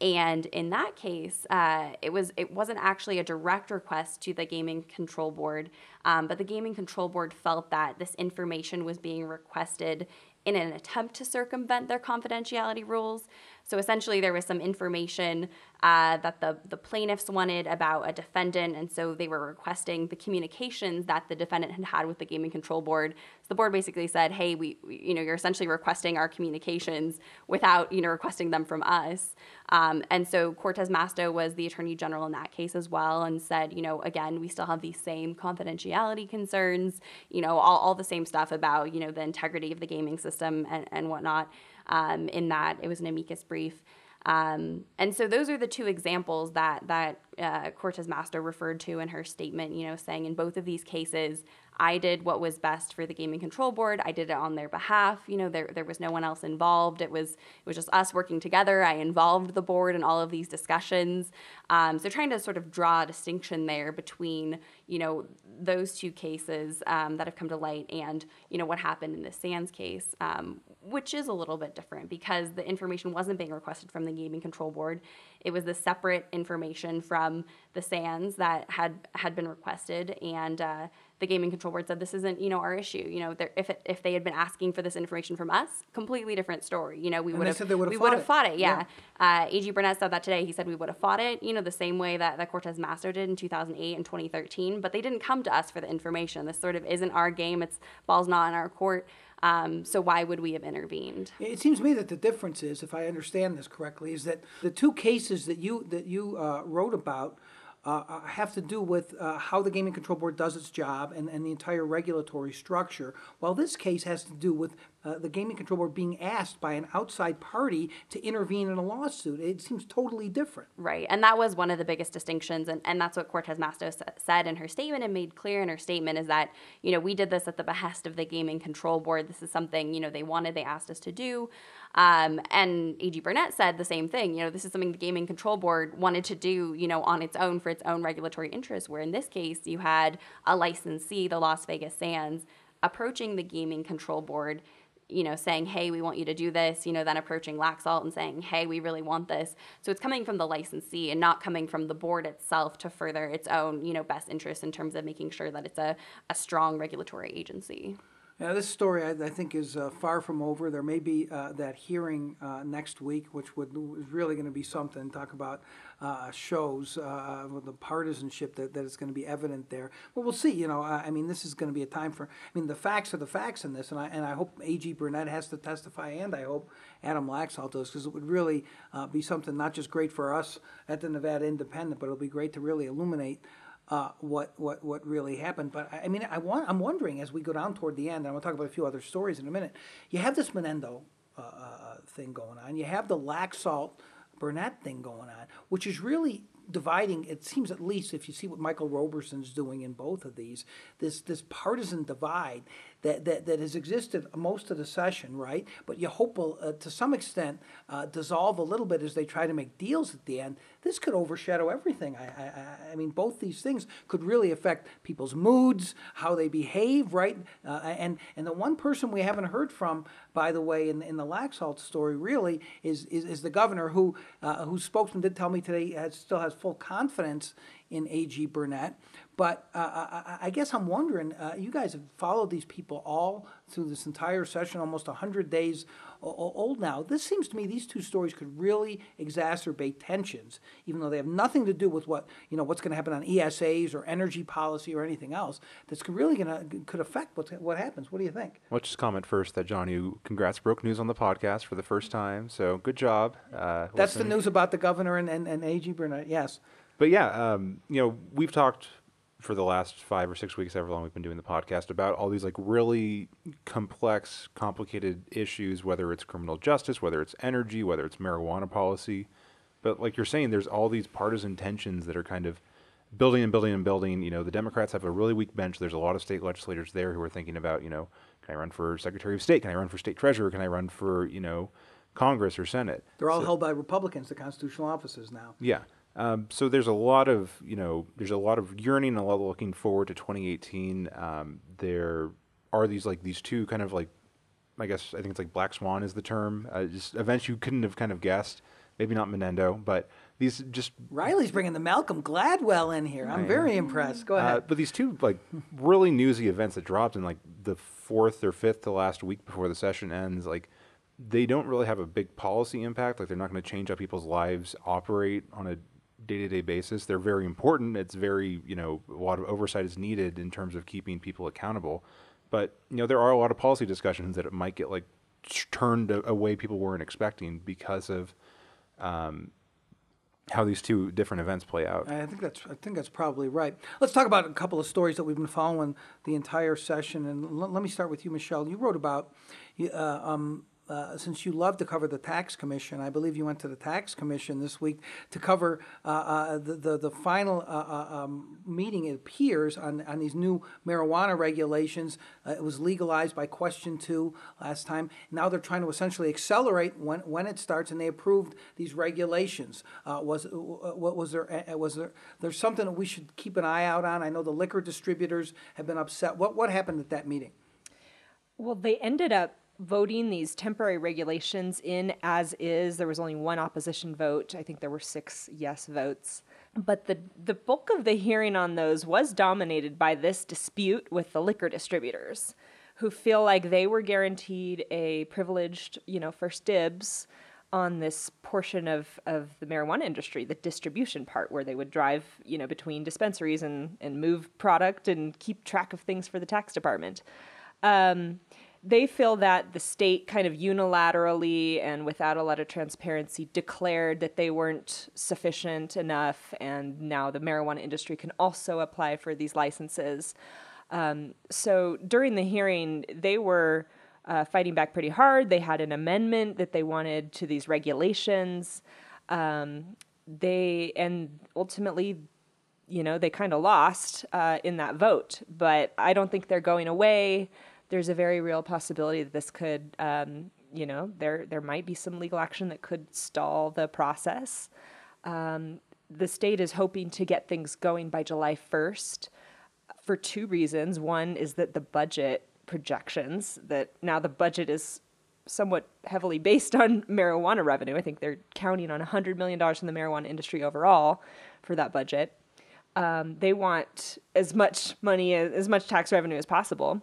and in that case, uh, it was it wasn't actually a direct request to the Gaming Control Board, um, but the Gaming Control Board felt that this information was being requested in an attempt to circumvent their confidentiality rules. So essentially, there was some information uh, that the, the plaintiffs wanted about a defendant, and so they were requesting the communications that the defendant had had with the Gaming Control Board. So the board basically said, "Hey, we, we you know, you're essentially requesting our communications without, you know, requesting them from us." Um, and so Cortez Masto was the attorney general in that case as well, and said, you know, again, we still have these same confidentiality concerns, you know, all, all the same stuff about, you know, the integrity of the gaming system and, and whatnot. Um, in that it was an amicus brief. Um, and so those are the two examples that that uh, Cortez Masto referred to in her statement. You know, saying in both of these cases, I did what was best for the gaming control board. I did it on their behalf. You know, there, there was no one else involved. It was it was just us working together. I involved the board in all of these discussions. Um, so trying to sort of draw a distinction there between you know those two cases um, that have come to light and you know what happened in the Sands case, um, which is a little bit different because the information wasn't being requested from the gaming control board. It was the separate information from the Sands that had had been requested. And. Uh, the gaming control board said this isn't you know our issue. You know if it, if they had been asking for this information from us completely different story. You know we would have said they would've we would have fought it yeah, Uh, ag burnett said that today. He said we would have fought it you know the same way that, that cortez masto did in 2008 and 2013 but they didn't come to us for the information. This sort of isn't our game. It's ball's not in our court um, so why would we have intervened? It seems to me that the difference is, if I understand this correctly, is that the two cases that you that you uh, wrote about uh, uh, have to do with uh, how the Gaming Control Board does its job and, and the entire regulatory structure, while this case has to do with uh, the Gaming Control Board being asked by an outside party to intervene in a lawsuit. It seems totally different. Right. And that was one of the biggest distinctions. And, and that's what Cortez Mastos said in her statement and made clear in her statement is that, you know, we did this at the behest of the Gaming Control Board. This is something, you know, they wanted, they asked us to do. Um, and AG Burnett said the same thing. You know, this is something the Gaming Control Board wanted to do, you know, on its own for its own regulatory interests, where in this case, you had a licensee, the Las Vegas Sands, approaching the Gaming Control Board you know, saying, hey, we want you to do this, you know, then approaching Laxalt and saying, hey, we really want this. So it's coming from the licensee and not coming from the board itself to further its own, you know, best interest in terms of making sure that it's a, a strong regulatory agency. Yeah, this story I, I think is uh, far from over. There may be uh, that hearing uh, next week, which would is really going to be something. Talk about uh, shows uh, the partisanship that, that is going to be evident there. But we'll see. You know, I I mean, this is going to be a time for. I mean, the facts are the facts in this, and I and I hope A.G. Burnett has to testify, and I hope Adam Laxalt does, because it would really uh, be something not just great for us at the Nevada Independent, but it'll be great to really illuminate uh, what what what really happened. But I I mean, I want I'm wondering as we go down toward the end, and I'm going to talk about a few other stories in a minute. You have this Manendo uh, uh, thing going on. You have the Laxalt Burnett thing going on, which is really dividing. It seems at least if you see what Michael Roberson's doing in both of these, this this partisan divide that, that, that has existed most of the session, right? But you hope will, uh, to some extent, uh, dissolve a little bit as they try to make deals at the end. This could overshadow everything. I, I, I mean, both these things could really affect people's moods, how they behave, right? Uh, and and the one person we haven't heard from, by the way, in, in the Laxalt story, really is is, is the governor who uh, whose spokesman did tell me today has, still has full confidence in A.G. Burnett. But uh, I, I, guess I'm wondering, uh, you guys have followed these people all through this entire session, almost 100 days old now. This seems to me these two stories could really exacerbate tensions, even though they have nothing to do with what you know what's going to happen on ESAs or energy policy or anything else. That's really going to could affect what what happens. What do you think? Let's just comment first that Jon, you congrats broke news on the podcast for the first time. So good job. Uh, That's listening. the news about the governor and, and, and AG Burnett. Yes. But yeah, um, you know, we've talked for the last five or six weeks, however long we've been doing the podcast, about all these like really complex, complicated issues, whether it's criminal justice, whether it's energy, whether it's marijuana policy. But like you're saying, there's all these partisan tensions that are kind of building and building and building. You know, the Democrats have a really weak bench. There's a lot of state legislators there who are thinking about, you know, can I run for Secretary of State? Can I run for state treasurer? Can I run for, you know, Congress or Senate? They're all so, held by Republicans, the constitutional offices now. Yeah. Um, so there's a lot of you know there's a lot of yearning, a lot of looking forward to 2018. Um, there are these like these two kind of like I guess I think it's like black swan is the term. Uh, just events you couldn't have kind of guessed. Maybe not Manendo, but these just Riley's bringing the Malcolm Gladwell in here. I'm very impressed. Go ahead. Uh, but these two like really newsy events that dropped in like the fourth or fifth to last week before the session ends, like they don't really have a big policy impact. Like they're not going to change how people's lives operate on a day to day basis. They're very important. It's very, you know, a lot of oversight is needed in terms of keeping people accountable. But, you know, there are a lot of policy discussions that it might get like turned a, a people weren't expecting because of um, how these two different events play out. I think that's I think that's probably right. Let's talk about a couple of stories that we've been following the entire session. And l- let me start with you, Michelle. You wrote about uh, um, uh, since you love to cover the tax commission, I believe you went to the tax commission this week to cover uh, uh, the, the, the final uh, uh, um, meeting. It appears on on these new marijuana regulations. It was legalized by question two last time. Now they're trying to essentially accelerate when when it starts, and they approved these regulations. was what was there? Was there? There's something that we should keep an eye out on. I know the liquor distributors have been upset. What what happened at that meeting? Well, they ended up voting these temporary regulations in as is. There was only one opposition vote. I think there were six yes votes. But the, the bulk of the hearing on those was dominated by this dispute with the liquor distributors who feel like they were guaranteed a privileged, you know, first dibs on this portion of, of the marijuana industry, the distribution part, where they would drive, you know, between dispensaries and, and move product and keep track of things for the tax department. Um, they feel that the state kind of unilaterally and without a lot of transparency declared that they weren't sufficient enough, and now the marijuana industry can also apply for these licenses. Um, so during the hearing, they were uh, fighting back pretty hard. They had an amendment that they wanted to these regulations. Um, they and ultimately you know they kind of lost uh, in that vote but i don't think they're going away there's a very real possibility that this could um, you know there there might be some legal action that could stall the process um, the state is hoping to get things going by july 1st for two reasons one is that the budget projections that now the budget is somewhat heavily based on marijuana revenue. I think they're counting on $100 million from the marijuana industry overall for that budget. Um, they want as much money, as much tax revenue as possible.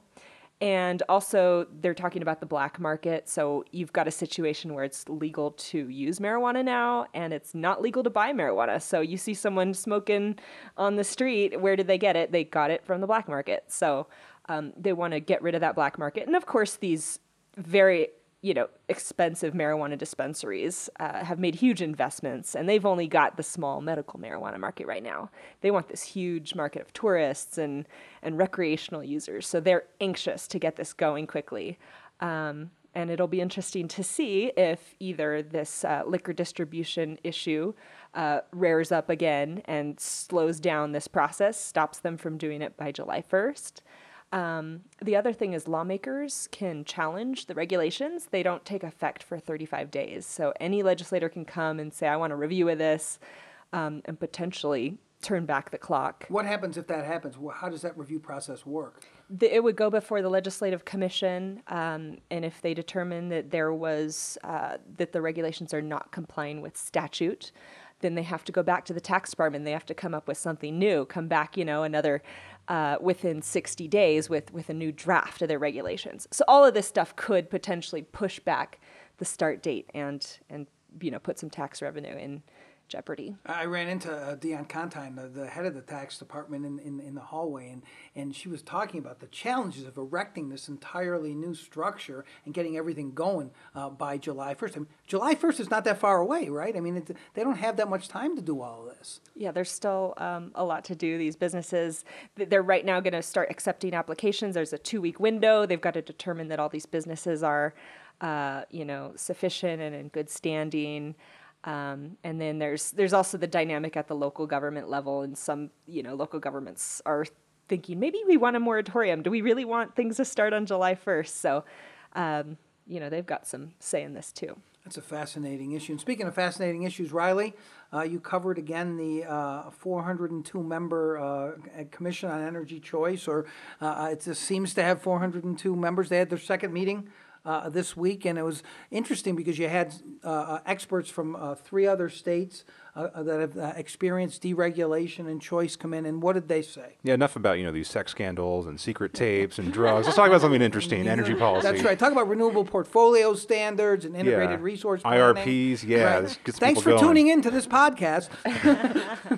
And also, they're talking about the black market. So, you've got a situation where it's legal to use marijuana now, and it's not legal to buy marijuana. So, you see someone smoking on the street, where did they get it? They got it from the black market. So, um, they want to get rid of that black market. And of course, these very you know, expensive marijuana dispensaries uh, have made huge investments, and they've only got the small medical marijuana market right now. They want this huge market of tourists and and recreational users, so they're anxious to get this going quickly. Um, and it'll be interesting to see if either this uh, liquor distribution issue uh, rears up again and slows down this process, stops them from doing it by July 1st. Um, the other thing is lawmakers can challenge the regulations. They don't take effect for 35 days. So any legislator can come and say, I want a review of this, um, and potentially turn back the clock. What happens if that happens? How does that review process work? The, it would go before the legislative commission, um, and if they determine that there was uh, that the regulations are not complying with statute, then they have to go back to the tax department. They have to come up with something new, come back, you know, another uh, within 60 days with, with a new draft of their regulations. So all of this stuff could potentially push back the start date and, and you know, put some tax revenue in jeopardy. I ran into uh, Deonne Contine, the, the, head of the tax department, in, in, in, the hallway, and, and she was talking about the challenges of erecting this entirely new structure and getting everything going uh, by July 1st. I mean, July 1st is not that far away, right? I mean, it, they don't have that much time to do all of this. Yeah, there's still um, a lot to do. These businesses, they're right now going to start accepting applications. There's a two week window. They've got to determine that all these businesses are, uh, you know, sufficient and in good standing. Um, and then there's there's also the dynamic at the local government level, and some you know local governments are thinking maybe we want a moratorium. Do we really want things to start on July 1st? So, um, you know, they've got some say in this too. That's a fascinating issue. And speaking of fascinating issues, Riley, uh, you covered again the uh, 402 member uh, Commission on Energy Choice, or uh, it just seems to have 402 members. They had their second meeting uh, this week, and it was interesting because you had uh, uh experts from uh, three other states uh, uh, that have uh, experienced deregulation and choice come in, and what did they say? Yeah, enough about you know these sex scandals and secret tapes and drugs. Let's talk about something interesting: energy policy. That's right. Talk about renewable portfolio standards and integrated yeah. resource planning. IRPs. Yeah. Right. Thanks for going. tuning in to this podcast.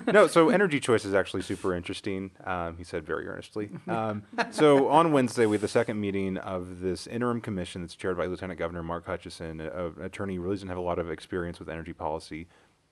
no, so energy choice is actually super interesting. Um, he said very earnestly. Um, so on Wednesday, we had the second meeting of this interim commission that's chaired by Lieutenant Governor Mark Hutchison, an attorney who really doesn't have a lot of experience with energy policy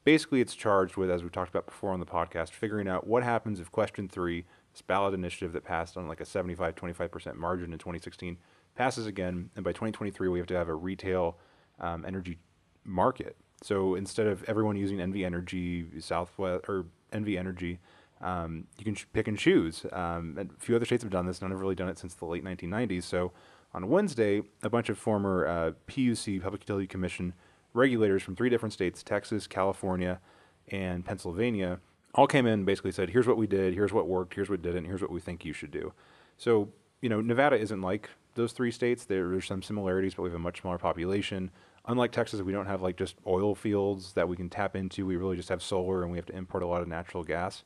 basically it's charged with, as we talked about before on the podcast, figuring out what happens if question three, this ballot initiative that passed on like a 75, 25% margin in 2016, passes again, and by 2023 we have to have a retail um, energy market. So instead of everyone using NV Energy, Southwest or NV Energy, um, you can pick and choose. Um, and a few other states have done this. None have really done it since the late 1990s. So on Wednesday, a bunch of former uh, PUC, Public Utility Commission regulators from three different states Texas, California, and Pennsylvania all came in and basically said, here's what we did, here's what worked, here's what didn't, here's what we think you should do. So, you know, Nevada isn't like those three states. There there's some similarities, but we have a much smaller population. Unlike Texas, we don't have like just oil fields that we can tap into. We really just have solar and we have to import a lot of natural gas.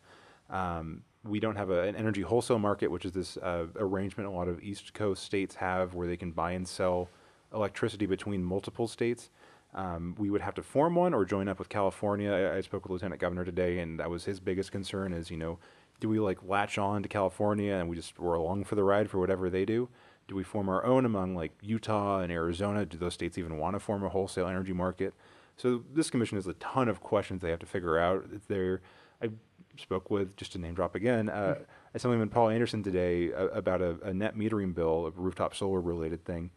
Um, we don't have a, an energy wholesale market, which is this uh, arrangement a lot of East Coast states have where they can buy and sell electricity between multiple states. Um, we would have to form one or join up with California. I, I, spoke with Lieutenant Governor today, and that was his biggest concern: is you know, do we like latch on to California and we just we're along for the ride for whatever they do? Do we form our own among like Utah and Arizona? Do those states even want to form a wholesale energy market? So this commission has a ton of questions they have to figure out. There, I spoke with just to name drop again, uh, Assemblyman Paul Anderson today uh, about a, a net metering bill, a rooftop solar related thing.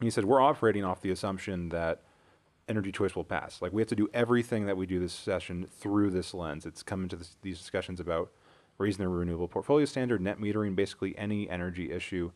He said we're operating off the assumption that energy choice will pass. Like we have to do everything that we do this session through this lens. It's come into this, these discussions about raising the renewable portfolio standard, net metering, basically any energy issue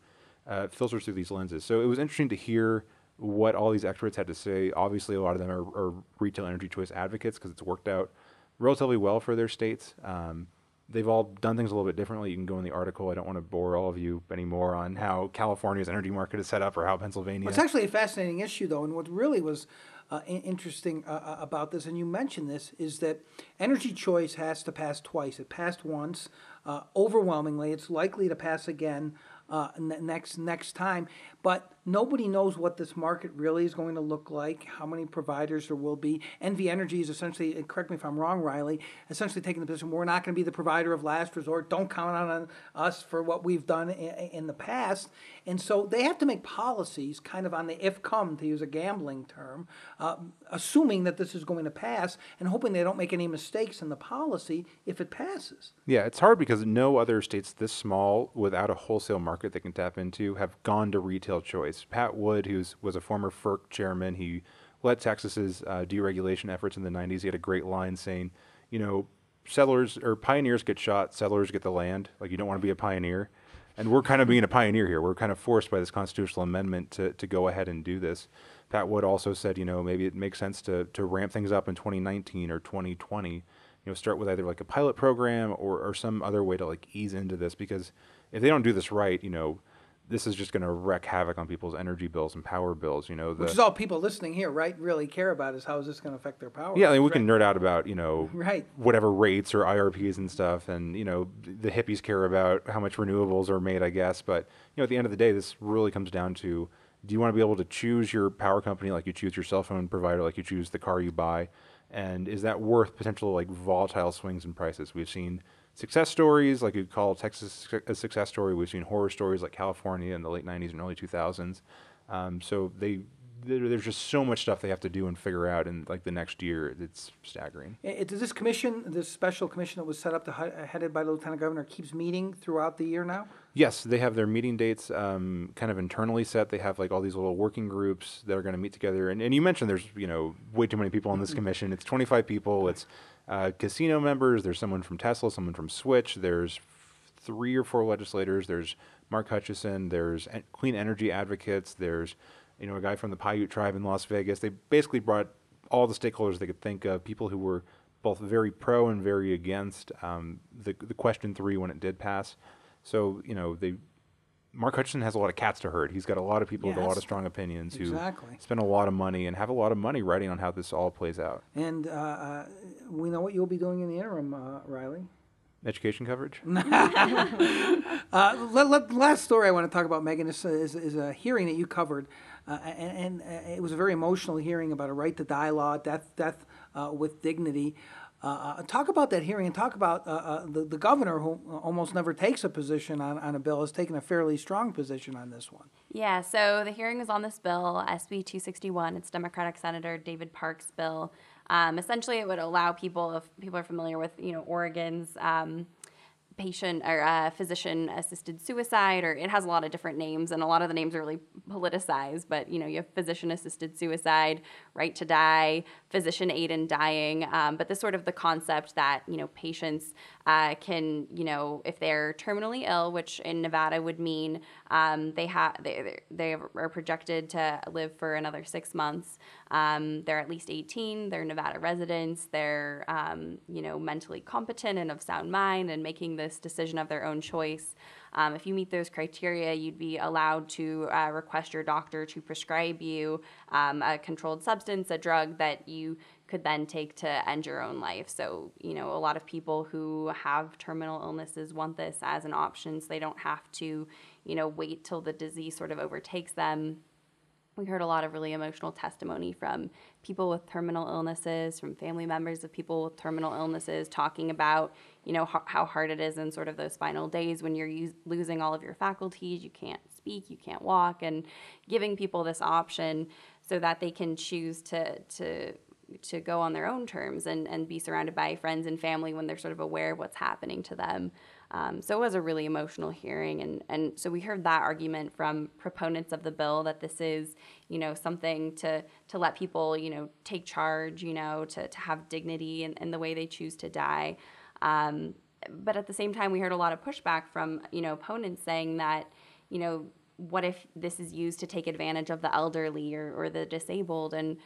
uh, filters through these lenses. So it was interesting to hear what all these experts had to say. Obviously, a lot of them are, are retail energy choice advocates because it's worked out relatively well for their states. Um, they've all done things a little bit differently. You can go in the article. I don't want to bore all of you anymore on how California's energy market is set up or how Pennsylvania. Well, it's actually a fascinating issue, though, and what really was uh, in- interesting uh, uh, about this, and you mentioned this, is that energy choice has to pass twice. It passed once, uh, overwhelmingly. It's likely to pass again uh, ne- next next time. But nobody knows what this market really is going to look like, how many providers there will be. NV Energy is essentially, correct me if I'm wrong, Riley, essentially taking the position we're not going to be the provider of last resort. Don't count on us for what we've done in, in the past. And so they have to make policies kind of on the if come, to use a gambling term, uh, assuming that this is going to pass and hoping they don't make any mistakes in the policy if it passes. Yeah, it's hard because no other states this small without a wholesale market they can tap into have gone to retail choice. Pat Wood, who was a former FERC chairman, he led Texas's uh, deregulation efforts in the 90s. He had a great line saying, you know, settlers or pioneers get shot, settlers get the land. Like you don't want to be a pioneer. And we're kind of being a pioneer here. We're kind of forced by this constitutional amendment to, to go ahead and do this. Pat Wood also said, you know, maybe it makes sense to, to ramp things up in 2019 or 2020. You know, start with either like a pilot program or, or some other way to like ease into this because if they don't do this right, you know, this is just going to wreak havoc on people's energy bills and power bills. You know, the, Which is all people listening here, right, really care about is how is this going to affect their power? yeah, I mean, we bills, can nerd out about you know Right. whatever rates or IRPs and stuff, and you know the hippies care about how much renewables are made, I guess. But you know, at the end of the day, this really comes down to: do you want to be able to choose your power company like you choose your cell phone provider, like you choose the car you buy, and is that worth potential like volatile swings in prices? We've seen success stories like you'd call Texas a success story. We've seen horror stories like California in the late '90s and early 2000s. Um, so they there's just so much stuff they have to do and figure out in like the next year. It's staggering. It, this commission, this special commission that was set up, to, headed by the lieutenant governor, keeps meeting throughout the year now. Yes, they have their meeting dates um, kind of internally set. They have like all these little working groups that are going to meet together. And, and you mentioned there's you know way too many people on this commission. It's 25 people. It's uh, casino members. There's someone from Tesla, someone from Switch. There's three or four legislators. There's Mark Hutchison. There's en- clean energy advocates. There's you know a guy from the Paiute tribe in Las Vegas. They basically brought all the stakeholders they could think of, people who were both very pro and very against um, the the question three when it did pass. So you know they. Mark Hutchison has a lot of cats to herd. He's got a lot of people with a lot of strong opinions who Exactly. spend a lot of money and have a lot of money writing on how this all plays out. And uh, uh, we know what you'll be doing in the interim, uh, Riley. Education coverage. Uh, let, let, last story I want to talk about, Megan, is, is, is a hearing that you covered, uh, and, and uh, it was a very emotional hearing about a right to die law, death, death uh, with dignity. Uh, uh, talk about that hearing and talk about uh, uh, the, the governor, who almost never takes a position on, on a bill, has taken a fairly strong position on this one. Yeah, so the hearing was on this bill, SB 261. It's Democratic Senator David Parks' bill. Um, essentially, it would allow people, if people are familiar with, you know, Oregon's um, patient or uh, physician assisted suicide, or it has a lot of different names, and a lot of the names are really politicized. But you know, you have physician assisted suicide, right to die, physician aid in dying. Um, but this sort of the concept that you know patients uh, can, you know, if they're terminally ill, which in Nevada would mean um, they have they they are projected to live for another six months. Um, they're at least 18. They're Nevada residents. They're um, you know mentally competent and of sound mind and making this decision of their own choice. Um, if you meet those criteria, you'd be allowed to uh, request your doctor to prescribe you um, a controlled substance, a drug that you could then take to end your own life. So, you know, a lot of people who have terminal illnesses want this as an option so they don't have to, you know, wait till the disease sort of overtakes them we heard a lot of really emotional testimony from people with terminal illnesses, from family members of people with terminal illnesses, talking about you know how, how hard it is in sort of those final days when you're use, losing all of your faculties, you can't speak, you can't walk, and giving people this option so that they can choose to to to go on their own terms and, and be surrounded by friends and family when they're sort of aware of what's happening to them. Um, so it was a really emotional hearing, and, and so we heard that argument from proponents of the bill that this is, you know, something to to let people, you know, take charge, you know, to, to have dignity in, in the way they choose to die. Um, but at the same time, we heard a lot of pushback from, you know, opponents saying that, you know, what if this is used to take advantage of the elderly or, or the disabled and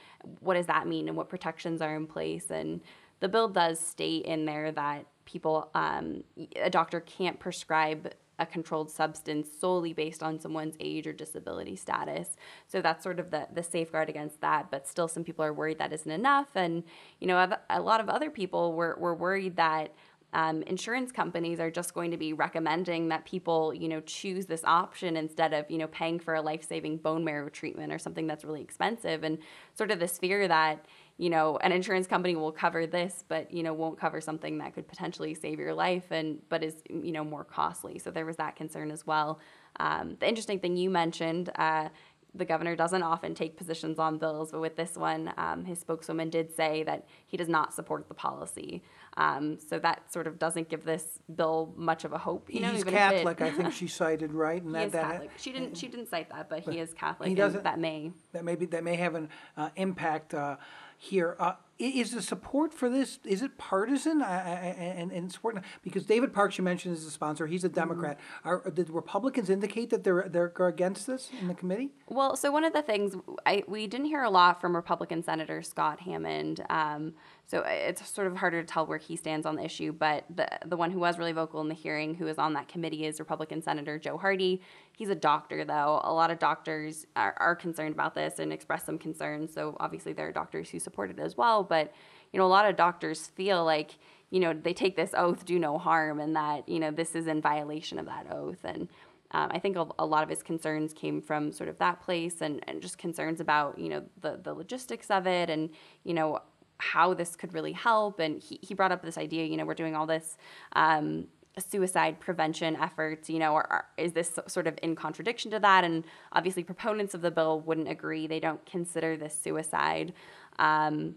what does that mean and what protections are in place and the bill does state in there that people um, a doctor can't prescribe a controlled substance solely based on someone's age or disability status. So that's sort of the, the safeguard against that. But still, some people are worried that isn't enough. And, you know, a lot of other people were, were worried that um, insurance companies are just going to be recommending that people, you know, choose this option instead of, you know, paying for a life-saving bone marrow treatment or something that's really expensive, and sort of this fear that, you know, an insurance company will cover this, but you know, won't cover something that could potentially save your life and but is, you know, more costly. So there was that concern as well. Um, the interesting thing you mentioned. Uh, the governor doesn't often take positions on bills, but with this one, um, his spokeswoman did say that he does not support the policy. Um, so that sort of doesn't give this bill much of a hope. You know, He's even if it- Catholic, I think she cited, right? And he that is that She didn't. She didn't cite that, but he is Catholic. he and doesn't- that may. that may be, that may have an uh, impact uh, here. Uh, is the support for this is it partisan? I, I, I- and and support because David Parks you mentioned is a sponsor. He's a Democrat. Are did Republicans indicate that they're they're against this in the committee? Well, so one of the things I, we didn't hear a lot from Republican Senator Scott Hammond. Um, so it's sort of harder to tell where he stands on the issue. But the the one who was really vocal in the hearing, who is on that committee, is Republican Senator Joe Hardy. He's a doctor, though. A lot of doctors are, are concerned about this and express some concerns. So obviously there are doctors who support it as well. But you know, a lot of doctors feel like you know they take this oath, do no harm, and that you know this is in violation of that oath. And um, I think a, a lot of his concerns came from sort of that place and, and just concerns about, you know, the, the logistics of it and, you know, how this could really help. And he, he brought up this idea, you know, we're doing all this um, suicide prevention efforts, you know, or, or is this sort of in contradiction to that? And obviously, proponents of the bill wouldn't agree. They don't consider this suicide. Um,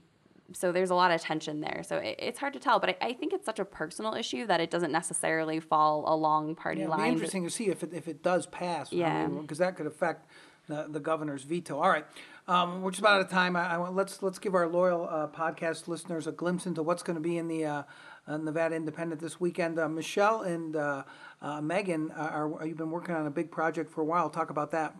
so there's a lot of tension there. So it, it's hard to tell, but I, I think it's such a personal issue that it doesn't necessarily fall along party Yeah, be lines. interesting to see if it if it does pass. Yeah. because that could affect the, the governor's veto. All right. Um, we're just about out of time. I, I want, let's let's give our loyal uh, podcast listeners a glimpse into what's going to be in the uh, uh, Nevada Independent this weekend. Uh, Michelle and uh, uh, Megan, are, are you've been working on a big project for a while. Talk about that.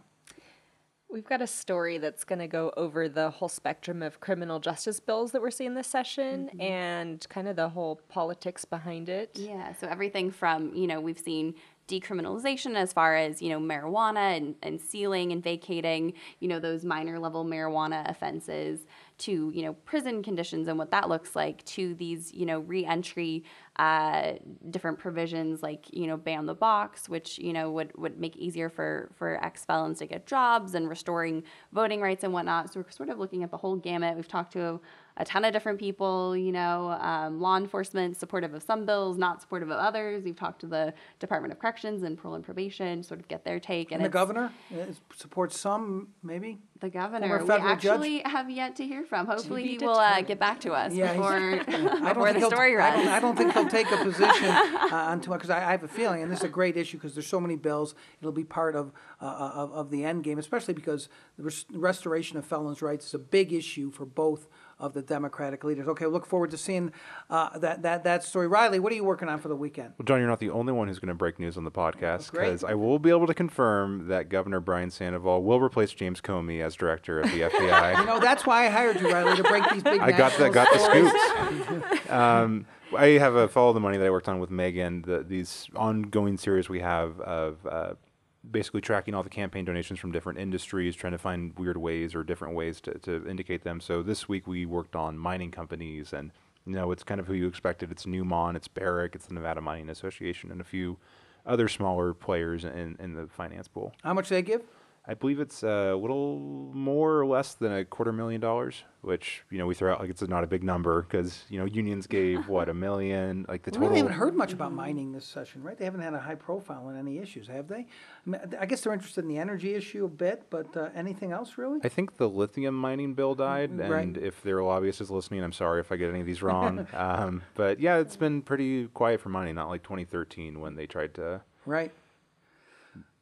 We've got a story that's going to go over the whole spectrum of criminal justice bills that we're seeing this session and kind of the whole politics behind it. Yeah, so everything from, you know, we've seen decriminalization as far as, you know, marijuana and, and sealing and vacating, you know, those minor level marijuana offenses to, you know, prison conditions and what that looks like to these, you know, reentry uh, different provisions like, you know, ban the box, which, you know, would, would make easier for, for ex-felons to get jobs and restoring voting rights and whatnot. So we're sort of looking at the whole gamut. We've talked to a ton of different people, you know, um, law enforcement supportive of some bills, not supportive of others. We've talked to the Department of Corrections and parole and probation, sort of get their take. And the governor uh, supports some, maybe. the governor, we federal judge? actually have yet to hear from. Hopefully, he will uh, get back to us Yeah, before, I don't before think the he'll- story I don't. I don't think he'll take a position uh, on too much because I, I have a feeling, and this is a great issue because there's so many bills. It'll be part of uh, of, of the end game, especially because the res- restoration of felons' rights is a big issue for both of the Democratic leaders. Okay, look forward to seeing uh, that that that story. Riley, what are you working on for the weekend? Well, Jon, you're not the only one who's going to break news on the podcast because I will be able to confirm that Governor Brian Sandoval will replace James Comey as director of the FBI. You know, that's why I hired you, Riley, to break these big. I got the got the scoops. um, I have a follow the money that I worked on with Megan. The, these ongoing series we have of uh, basically tracking all the campaign donations from different industries, trying to find weird ways or different ways to, to indicate them. So this week we worked on mining companies, and you know it's kind of who you expected. It's Newmont, it's Barrick, it's the Nevada Mining Association, and a few other smaller players in, in the finance pool. How much do they give? I believe it's a little more or less than a quarter million dollars, which you know we throw out like it's not a big number because you know unions gave what a million, like the We total. really haven't heard much about mining this session, right? They haven't had a high profile on any issues, have they? I, mean, I guess they're interested in the energy issue a bit, but uh, anything else really? I think the lithium mining bill died, Right. and if there are lobbyists listening, I'm sorry if I get any of these wrong. um, but yeah, it's been pretty quiet for mining, not like 2013 when they tried to. Right.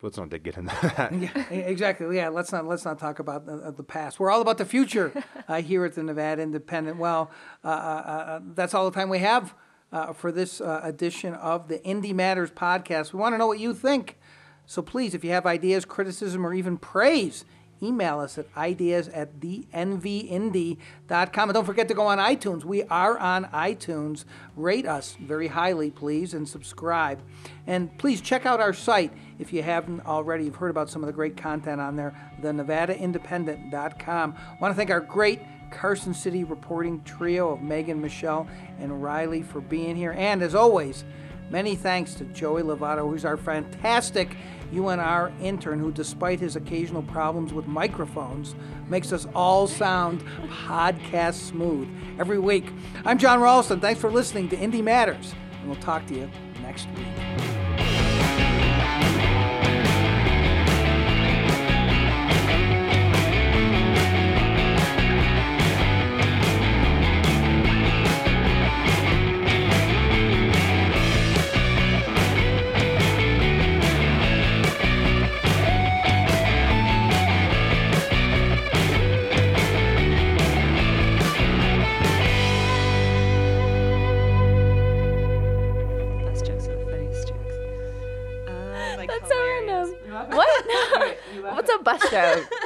Let's not get into that. Yeah, exactly. Yeah, let's not let's not talk about the, the past. We're all about the future uh, here at the Nevada Independent. Well, uh, uh, uh, that's all the time we have uh, for this uh, edition of the Indie Matters podcast. We want to know what you think. So please, if you have ideas, criticism, or even praise, email us at ideas at thenvindy.com. And don't forget to go on iTunes. We are on iTunes. Rate us very highly, please, and subscribe. And please check out our site if you haven't already. You've heard about some of the great content on there, the nevadaindependent.com. I want to thank our great Carson City reporting trio of Megan, Michelle, and Riley for being here. And as always, Many thanks to Joey Lovato, who's our fantastic UNR intern, who, despite his occasional problems with microphones, makes us all sound podcast smooth every week. I'm Jon Ralston. Thanks for listening to Indie Matters, and we'll talk to you next week.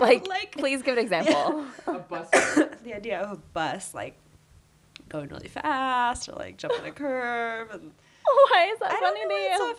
Like, Like- please give an example. A bus. the idea of a bus like going really fast or like jumping a curve and Why is that I funny don't to know you?